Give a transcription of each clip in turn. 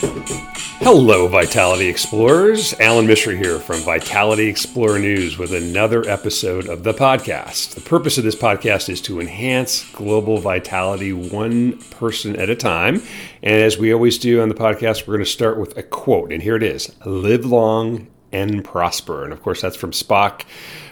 Hello, Vitality Explorers. Alan Mishra here from Vitality Explorer News with another episode of the podcast. The purpose of this podcast is to enhance global vitality one person at a time. And as we always do on the podcast, we're going to start with a quote. And here it is Live long and prosper. And of course, that's from Spock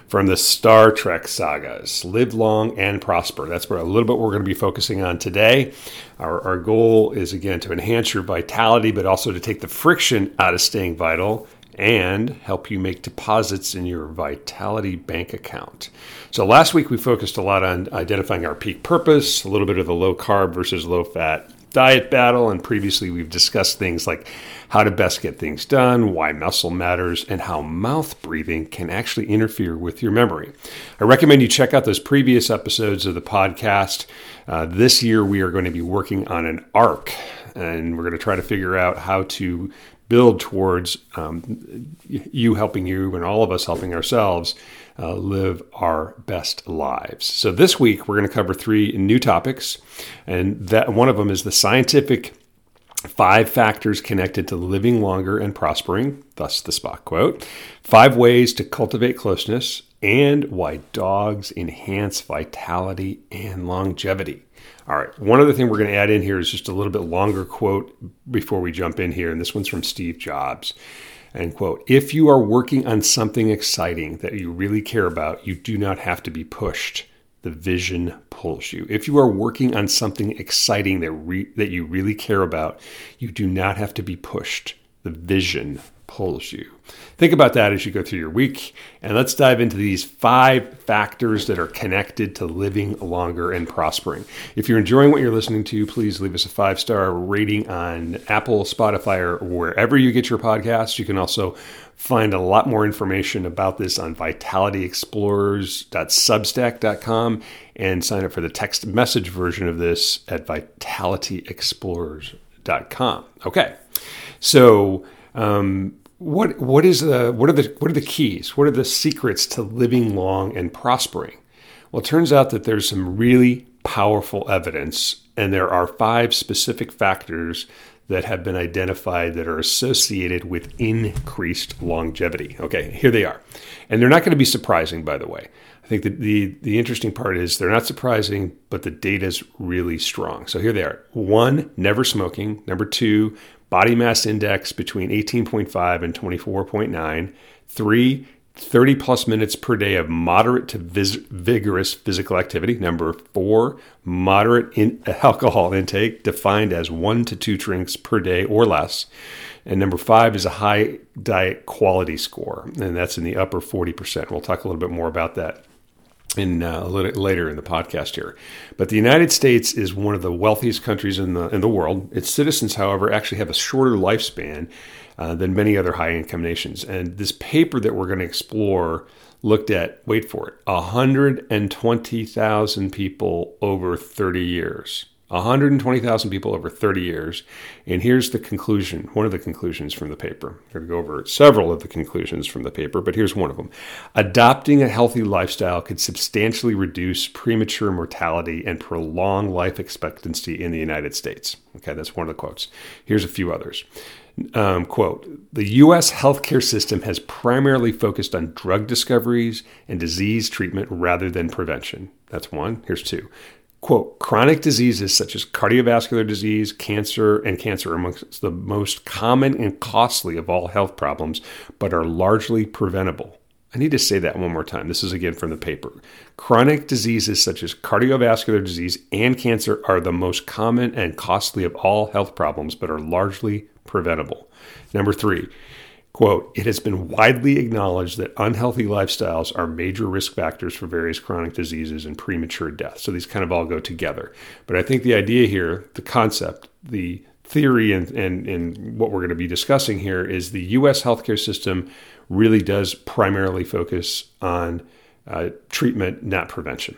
from the Star Trek sagas. Live long and prosper. That's where a little bit we're going to be focusing on today. Our, our goal is again to enhance your vitality, but also to take the friction out of staying vital and help you make deposits in your Vitality bank account. So, last week we focused a lot on identifying our peak purpose, a little bit of the low carb versus low fat diet battle. And previously, we've discussed things like how to best get things done, why muscle matters, and how mouth breathing can actually interfere with your memory. I recommend you check out those previous episodes of the podcast. Uh, this year, we are going to be working on an arc, and we're going to try to figure out how to build towards um, you helping you and all of us helping ourselves uh, live our best lives. So this week we're going to cover three new topics, and that one of them is the scientific five factors connected to living longer and prospering, thus the Spock quote, five ways to cultivate closeness, and why dogs enhance vitality and longevity. All right, one other thing we're going to add in here is just a little bit longer quote before we jump in here, and this one's from Steve Jobs. End quote. If you are working on something exciting that you really care about, you do not have to be pushed. The vision pulls you. If you are working on something exciting that re- that you really care about, you do not have to be pushed. The vision pulls you. Think about that as you go through your week. And let's dive into these five factors that are connected to living longer and prospering. If you're enjoying what you're listening to, please leave us a five star rating on Apple, Spotify, or wherever you get your podcasts. You can also find a lot more information about this on vitalityexplorers.substack.com and sign up for the text message version of this at vitalityexplorers.com. Okay. So, um, what what is the what are the what are the keys? What are the secrets to living long and prospering? Well, it turns out that there's some really powerful evidence, and there are five specific factors that have been identified that are associated with increased longevity. Okay, here they are. And they're not going to be surprising, by the way. I think that the, the interesting part is they're not surprising, but the data is really strong. So here they are. One, never smoking. Number two, body mass index between 18.5 and 24.9. Three, 30 plus minutes per day of moderate to vis- vigorous physical activity. Number four, moderate in- alcohol intake, defined as one to two drinks per day or less. And number five is a high diet quality score, and that's in the upper 40%. We'll talk a little bit more about that in uh, a little later in the podcast here. But the United States is one of the wealthiest countries in the in the world. Its citizens, however, actually have a shorter lifespan uh, than many other high income nations. And this paper that we're going to explore looked at wait for it 120,000 people over 30 years. 120,000 people over 30 years. And here's the conclusion, one of the conclusions from the paper. I'm going to go over several of the conclusions from the paper, but here's one of them. Adopting a healthy lifestyle could substantially reduce premature mortality and prolong life expectancy in the United States. Okay, that's one of the quotes. Here's a few others. Um, quote The U.S. healthcare system has primarily focused on drug discoveries and disease treatment rather than prevention. That's one. Here's two. Quote, chronic diseases such as cardiovascular disease, cancer, and cancer are amongst the most common and costly of all health problems, but are largely preventable. I need to say that one more time. This is again from the paper. Chronic diseases such as cardiovascular disease and cancer are the most common and costly of all health problems, but are largely preventable. Number three, Quote, it has been widely acknowledged that unhealthy lifestyles are major risk factors for various chronic diseases and premature death. So these kind of all go together. But I think the idea here, the concept, the theory, and, and, and what we're going to be discussing here is the US healthcare system really does primarily focus on uh, treatment, not prevention.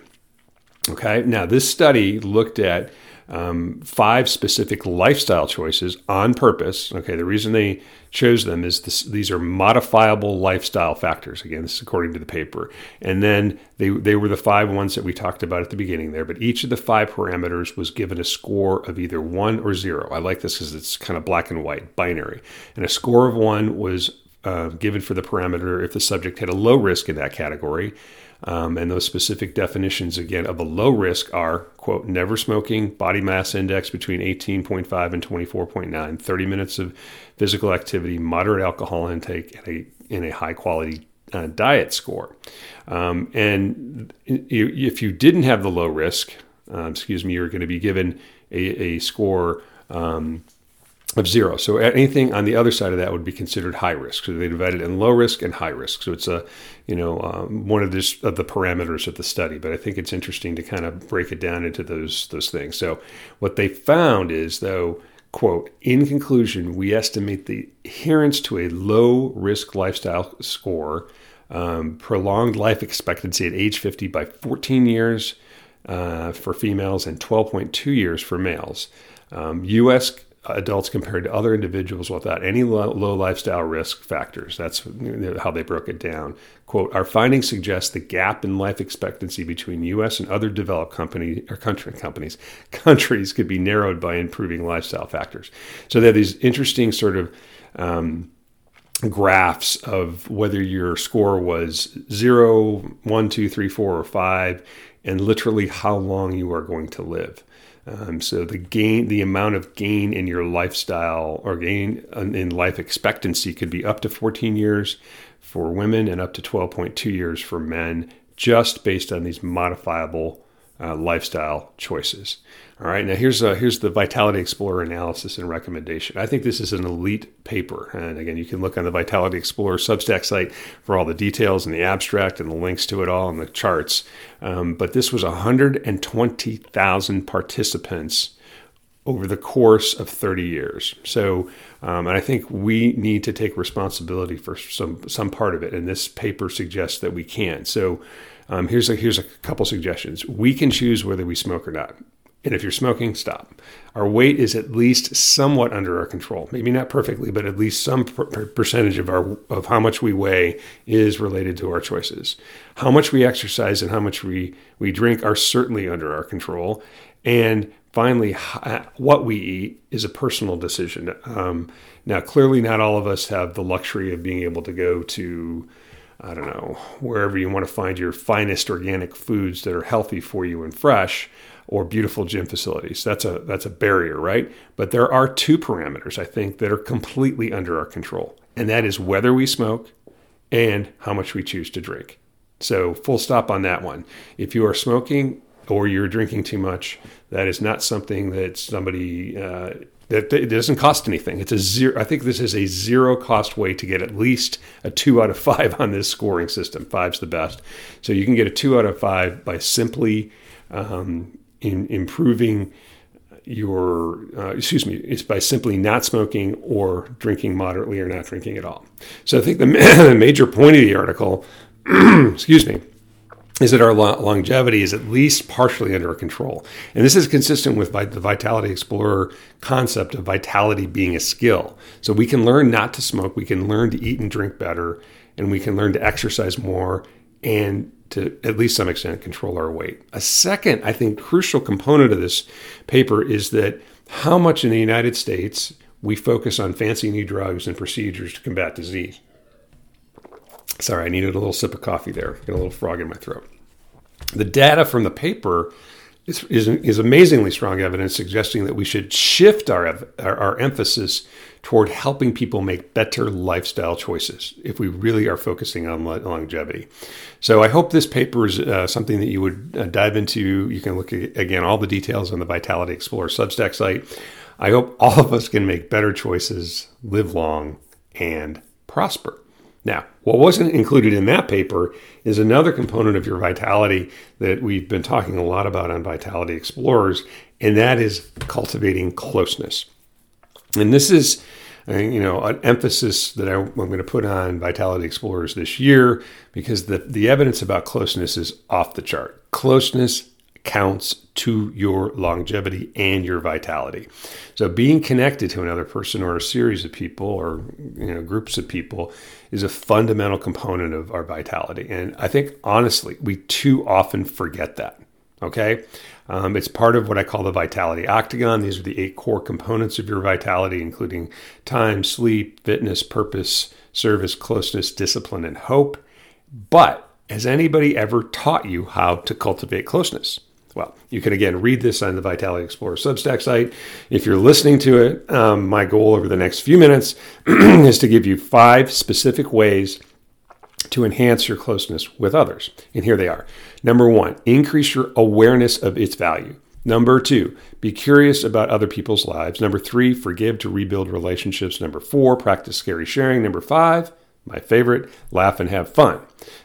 Okay, now this study looked at um, five specific lifestyle choices on purpose. Okay, the reason they chose them is this, these are modifiable lifestyle factors. Again, this is according to the paper. And then they, they were the five ones that we talked about at the beginning there, but each of the five parameters was given a score of either one or zero. I like this because it's kind of black and white, binary. And a score of one was uh, given for the parameter if the subject had a low risk in that category. Um, and those specific definitions, again, of a low risk are, quote, never smoking, body mass index between 18.5 and 24.9, 30 minutes of physical activity, moderate alcohol intake, and a, in a high quality uh, diet score. Um, and if you didn't have the low risk, uh, excuse me, you're going to be given a, a score. Um, of zero. So anything on the other side of that would be considered high risk. So they divided it in low risk and high risk. So it's a, you know, um, one of, this, of the parameters of the study. But I think it's interesting to kind of break it down into those those things. So what they found is though, quote, in conclusion, we estimate the adherence to a low risk lifestyle score, um, prolonged life expectancy at age 50 by 14 years uh, for females and 12.2 years for males. Um, U.S adults compared to other individuals without any low, lifestyle risk factors. That's how they broke it down. Quote, our findings suggest the gap in life expectancy between US and other developed company or country companies countries could be narrowed by improving lifestyle factors. So they have these interesting sort of um, graphs of whether your score was zero, one, two, three, four, or five, and literally how long you are going to live. Um, so the gain, the amount of gain in your lifestyle or gain in life expectancy could be up to 14 years for women and up to 12.2 years for men, just based on these modifiable uh, lifestyle choices. All right, now here's a, here's the Vitality Explorer analysis and recommendation. I think this is an elite paper, and again, you can look on the Vitality Explorer Substack site for all the details and the abstract and the links to it all and the charts. Um, but this was 120,000 participants over the course of 30 years. So, um, and I think we need to take responsibility for some some part of it, and this paper suggests that we can. So. Um, here's a here's a couple suggestions. We can choose whether we smoke or not. And if you're smoking, stop. Our weight is at least somewhat under our control. Maybe not perfectly, but at least some per- percentage of our of how much we weigh is related to our choices. How much we exercise and how much we we drink are certainly under our control. And finally, what we eat is a personal decision. Um, now, clearly, not all of us have the luxury of being able to go to I don't know, wherever you want to find your finest organic foods that are healthy for you and fresh or beautiful gym facilities. That's a that's a barrier, right? But there are two parameters I think that are completely under our control. And that is whether we smoke and how much we choose to drink. So, full stop on that one. If you are smoking or you're drinking too much, that is not something that somebody uh, that it doesn't cost anything. It's a zero. I think this is a zero cost way to get at least a two out of five on this scoring system. Five's the best, so you can get a two out of five by simply um, in improving your uh, excuse me it's by simply not smoking or drinking moderately or not drinking at all so i think the, the major point of the article excuse me is that our longevity is at least partially under our control. And this is consistent with the Vitality Explorer concept of vitality being a skill. So we can learn not to smoke, we can learn to eat and drink better, and we can learn to exercise more and to at least some extent control our weight. A second, I think, crucial component of this paper is that how much in the United States we focus on fancy new drugs and procedures to combat disease. Sorry, I needed a little sip of coffee there. Got a little frog in my throat. The data from the paper is, is, is amazingly strong evidence suggesting that we should shift our, our, our emphasis toward helping people make better lifestyle choices if we really are focusing on longevity. So I hope this paper is uh, something that you would uh, dive into. You can look at, again all the details on the Vitality Explorer Substack site. I hope all of us can make better choices, live long, and prosper. Now, what wasn't included in that paper is another component of your vitality that we've been talking a lot about on Vitality Explorers, and that is cultivating closeness. And this is, uh, you know, an emphasis that I, am going to put on Vitality Explorers this year because the, the evidence about closeness is off the chart. Closeness counts to your longevity and your vitality. So being connected to another person or a series of people or you know groups of people is a fundamental component of our vitality. And I think honestly, we too often forget that. Okay. Um, it's part of what I call the vitality octagon. These are the eight core components of your vitality, including time, sleep, fitness, purpose, service, closeness, discipline, and hope. But has anybody ever taught you how to cultivate closeness? Well, you can again read this on the Vitality Explorer Substack site. If you're listening to it, um, my goal over the next few minutes is to give you five specific ways to enhance your closeness with others. And here they are. Number one, increase your awareness of its value. Number two, be curious about other people's lives. Number three, forgive to rebuild relationships. Number four, practice scary sharing. Number five, my favorite, laugh and have fun.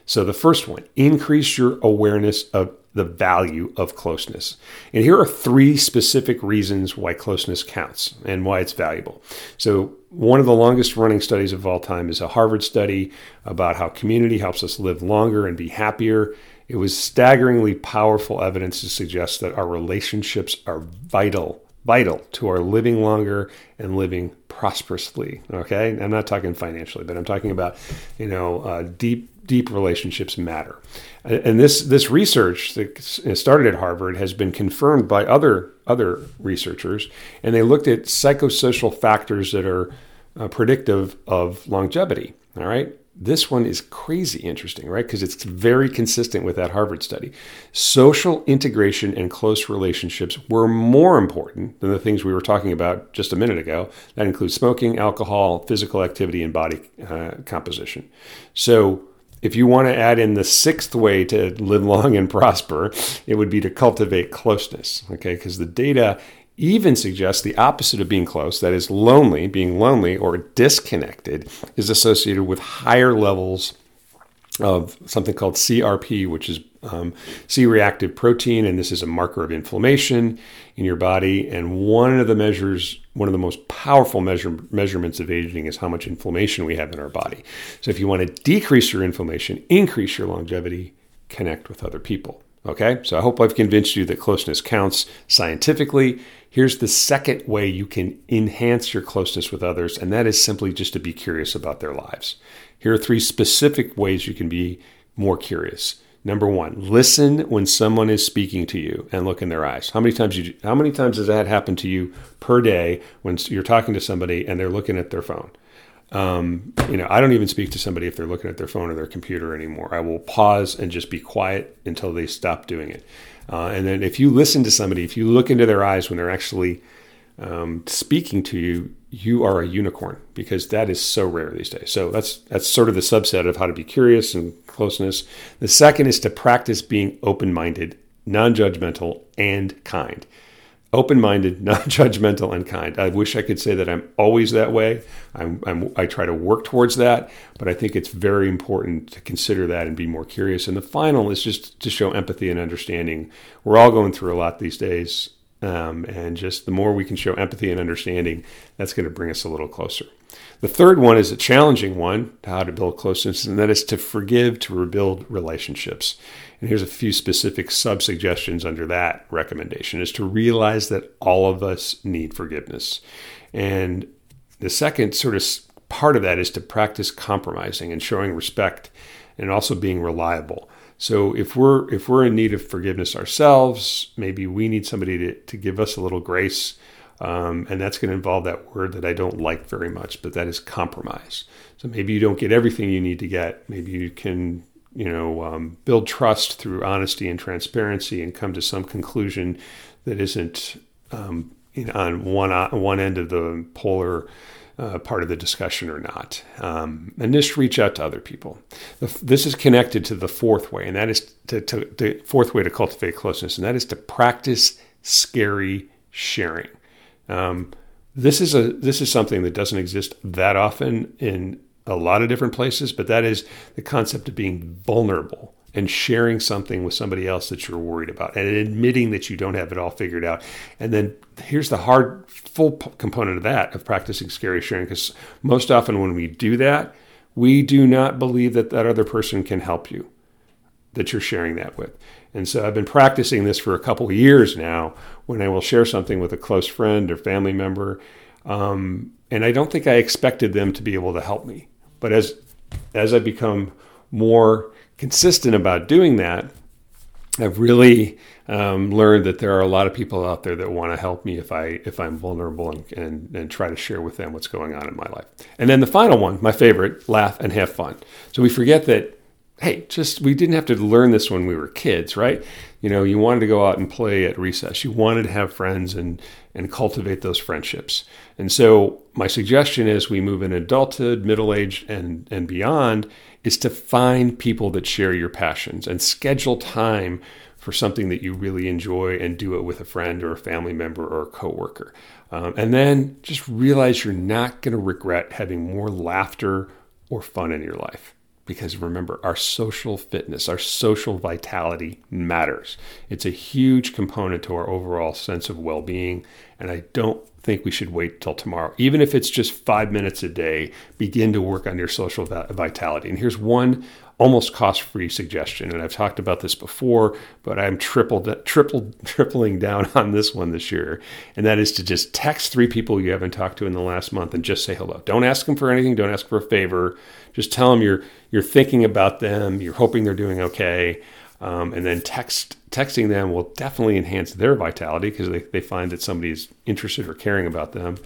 So the first one, increase your awareness of the value of closeness. And here are three specific reasons why closeness counts and why it's valuable. So, one of the longest running studies of all time is a Harvard study about how community helps us live longer and be happier. It was staggeringly powerful evidence to suggest that our relationships are vital vital to our living longer and living prosperously. Okay, I'm not talking financially, but I'm talking about you know uh, deep deep relationships matter. And this this research that started at Harvard has been confirmed by other other researchers, and they looked at psychosocial factors that are uh, predictive of longevity. All right, this one is crazy interesting, right? Because it's very consistent with that Harvard study. Social integration and close relationships were more important than the things we were talking about just a minute ago. That includes smoking, alcohol, physical activity, and body uh, composition. So, if you want to add in the sixth way to live long and prosper, it would be to cultivate closeness, okay? Because the data even suggests the opposite of being close, that is, lonely, being lonely or disconnected, is associated with higher levels of something called CRP, which is um, C reactive protein, and this is a marker of inflammation in your body. And one of the measures, one of the most powerful measure, measurements of aging is how much inflammation we have in our body. So if you want to decrease your inflammation, increase your longevity, connect with other people. Okay, so I hope I've convinced you that closeness counts scientifically. Here's the second way you can enhance your closeness with others, and that is simply just to be curious about their lives. Here are three specific ways you can be more curious. Number one, listen when someone is speaking to you and look in their eyes. How many times you, how many times does that happen to you per day when you're talking to somebody and they're looking at their phone? Um, you know, I don't even speak to somebody if they're looking at their phone or their computer anymore. I will pause and just be quiet until they stop doing it. Uh, and then if you listen to somebody, if you look into their eyes when they're actually um, speaking to you, you are a unicorn because that is so rare these days. So that's that's sort of the subset of how to be curious and closeness. The second is to practice being open-minded, non-judgmental, and kind open minded, non judgmental, and kind. I wish I could say that I'm always that way. I'm, I'm, i try to work towards that, but I think it's very important to consider that and be more curious. And the final is just to show empathy and understanding. We're all going through a lot these days. Um, and just the more we can show empathy and understanding, that's going to bring us a little closer. The third one is a challenging one how to build closeness, and that is to forgive, to rebuild relationships. And here's a few specific sub suggestions under that recommendation is to realize that all of us need forgiveness. And the second sort of part of that is to practice compromising and showing respect and also being reliable. So if we're if we're in need of forgiveness ourselves, maybe we need somebody to, to give us a little grace. Um, and that's going to involve that word that I don't like very much, but that is compromise. So maybe you don't get everything you need to get. Maybe you can you know, um, build trust through honesty and transparency and come to some conclusion that isn't um, on one one end of the polar uh, part of the discussion or not. Um, and just reach out to other people. The, this is connected to the fourth way, and that is to, to, the fourth way to cultivate closeness, and that is to practice scary sharing. Um, this is a this is something that doesn't exist that often in a lot of different places, but that is the concept of being vulnerable and sharing something with somebody else that you're worried about and admitting that you don't have it all figured out. And then here's the hard, full component of that of practicing scary sharing, because most often when we do that, we do not believe that that other person can help you that you're sharing that with. And so I've been practicing this for a couple of years now when I will share something with a close friend or family member. Um, and I don't think I expected them to be able to help me. But as as I become more consistent about doing that, I've really um, learned that there are a lot of people out there that want to help me if I if I'm vulnerable and, and, and try to share with them what's going on in my life. And then the final one, my favorite, laugh and have fun. So we forget that hey, just we didn't have to learn this when we were kids, right? You know, you wanted to go out and play at recess. You wanted to have friends and and cultivate those friendships. And so my suggestion is we move in adulthood, middle age and and beyond is to find people that share your passions and schedule time for something that you really enjoy and do it with a friend or a family member or a coworker. Um, and then just realize you're not going to regret having more laughter or fun in your life because remember, our social fitness, our social vitality matters. It's a huge component to our overall sense of well being. And I don't think we should wait till tomorrow. Even if it's just five minutes a day, begin to work on your social vitality. And here's one almost cost-free suggestion and I've talked about this before but I'm tripled tripled tripling down on this one this year and that is to just text three people you haven't talked to in the last month and just say hello. Don't ask them for anything. Don't ask for a favor. Just tell them you're you're thinking about them. You're hoping they're doing okay. Um, and then text texting them will definitely enhance their vitality because they, they find that somebody's interested or caring about them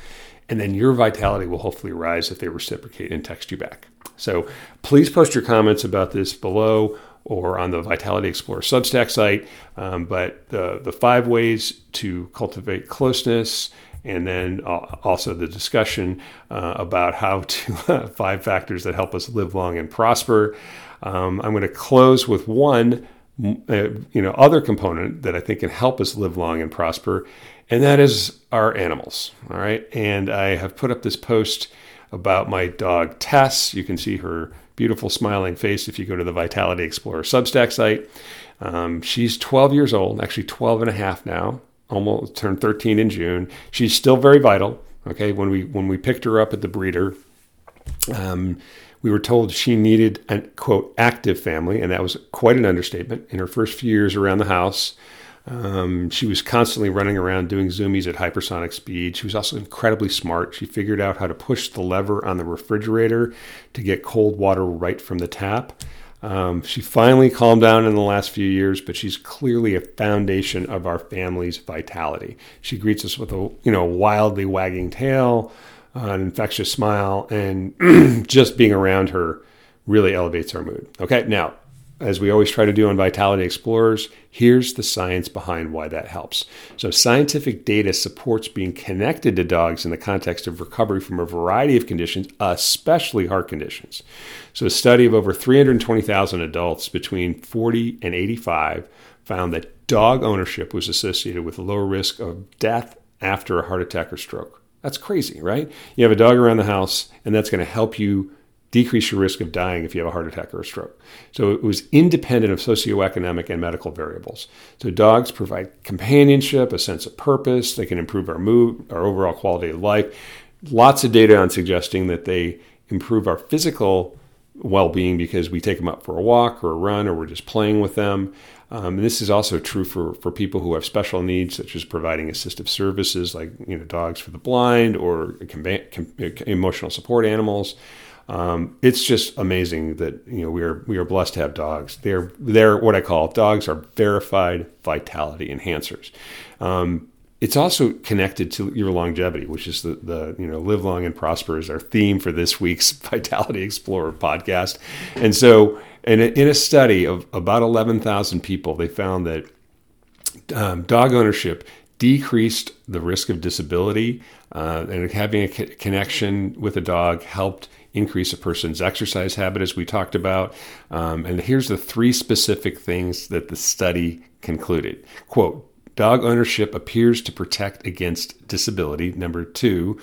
and then your vitality will hopefully rise if they reciprocate and text you back so please post your comments about this below or on the Vitality Explorer Substack site. Um, but the, the five ways to cultivate closeness, and then also the discussion uh, about how to five factors that help us live long and prosper. Um, I'm going to close with one. Uh, you know, other component that I think can help us live long and prosper, and that is our animals. All right, and I have put up this post about my dog Tess. You can see her beautiful smiling face if you go to the Vitality Explorer Substack site. Um, she's 12 years old, actually 12 and a half now, almost turned 13 in June. She's still very vital. Okay, when we when we picked her up at the breeder, um, we were told she needed an quote active family, and that was quite an understatement. In her first few years around the house, um, she was constantly running around doing zoomies at hypersonic speed. She was also incredibly smart. She figured out how to push the lever on the refrigerator to get cold water right from the tap. Um, she finally calmed down in the last few years, but she's clearly a foundation of our family's vitality. She greets us with a you know wildly wagging tail, an infectious smile, and just being around her really elevates our mood. Okay, now as we always try to do on Vitality Explorers, here's the science behind why that helps. So, scientific data supports being connected to dogs in the context of recovery from a variety of conditions, especially heart conditions. So, a study of over 320,000 adults between 40 and 85 found that dog ownership was associated with a lower risk of death after a heart attack or stroke. That's crazy, right? You have a dog around the house, and that's going to help you decrease your risk of dying if you have a heart attack or a stroke. So it was independent of socioeconomic and medical variables. So dogs provide companionship, a sense of purpose, they can improve our mood, our overall quality of life. Lots of data on suggesting that they improve our physical well-being because we take them out for a walk or a run or we're just playing with them. Um, and this is also true for, for people who have special needs, such as providing assistive services like you know dogs for the blind or com- emotional support animals. Um, it's just amazing that you know we are we are blessed to have dogs. They're they're what I call dogs are verified vitality enhancers. Um, it's also connected to your longevity, which is the, the you know live long and prosper is our theme for this week's Vitality Explorer podcast. And so, in a, in a study of about eleven thousand people, they found that um, dog ownership decreased the risk of disability, uh, and having a connection with a dog helped increase a person's exercise habit, as we talked about. Um, and here's the three specific things that the study concluded. Quote, dog ownership appears to protect against disability. Number two,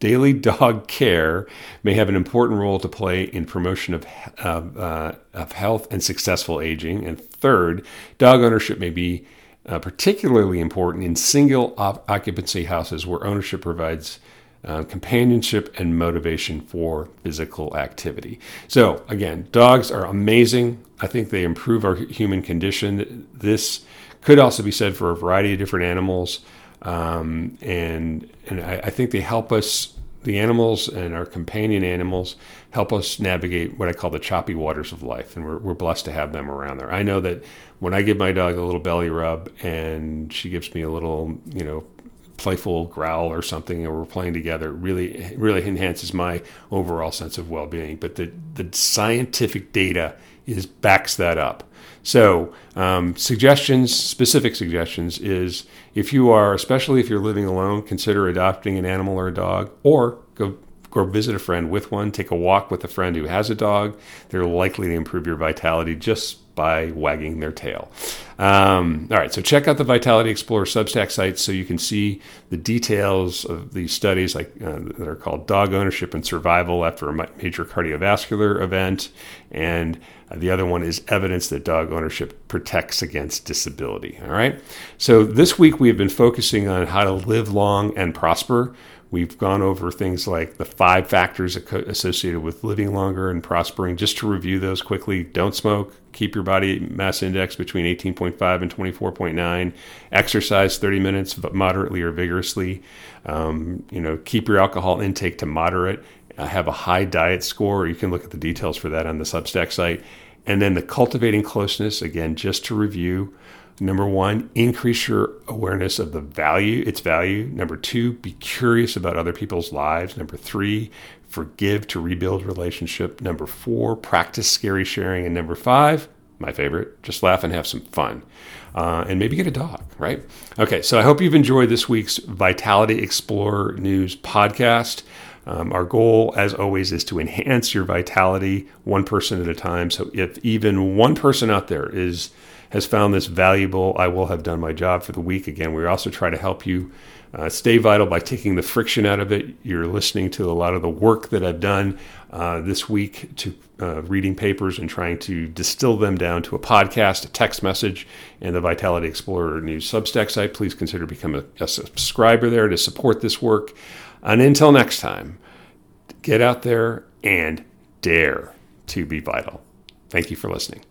daily dog care may have an important role to play in promotion of, uh, of health and successful aging. And third, dog ownership may be uh, particularly important in single occupancy houses where ownership provides uh, companionship, and motivation for physical activity. So, again, dogs are amazing. I think they improve our human condition. This could also be said for a variety of different animals. Um, and and I, I think they help us the animals and our companion animals help us navigate what I call the choppy waters of life, and we're, we're blessed to have them around there. I know that when I give my dog a little belly rub and she gives me a little, you know, playful growl or something, and we're playing together, really, really enhances my overall sense of well-being. But the the scientific data is backs that up. So, um, suggestions, specific suggestions, is if you are, especially if you're living alone, consider adopting an animal or a dog, or go go visit a friend with one, take a walk with a friend who has a dog. They're likely to improve your vitality just by wagging their tail. Um, all right, so check out the Vitality Explorer Substack site so you can see the details of these studies, like uh, that are called Dog Ownership and Survival After a Major Cardiovascular Event, and the other one is Evidence that Dog Ownership Protects Against Disability. All right, so this week we have been focusing on how to live long and prosper. We've gone over things like the five factors associated with living longer and prospering. Just to review those quickly don't smoke, keep your body mass index between 18.5 and 24.9, exercise 30 minutes moderately or vigorously, um, you know, keep your alcohol intake to moderate, have a high diet score. You can look at the details for that on the Substack site. And then the cultivating closeness, again, just to review. Number one, increase your awareness of the value, its value. Number two, be curious about other people's lives. Number three, forgive to rebuild relationship. Number four, practice scary sharing. And number five, my favorite, just laugh and have some fun. Uh, and maybe get a dog, right? Okay, so I hope you've enjoyed this week's Vitality Explorer News podcast. Um, our goal, as always, is to enhance your vitality one person at a time. So if even one person out there is has found this valuable, I will have done my job for the week. Again, we also try to help you uh, stay vital by taking the friction out of it. You're listening to a lot of the work that I've done uh, this week to uh, reading papers and trying to distill them down to a podcast, a text message, and the Vitality Explorer News Substack site. Please consider becoming a, a subscriber there to support this work. And until next time, get out there and dare to be vital. Thank you for listening.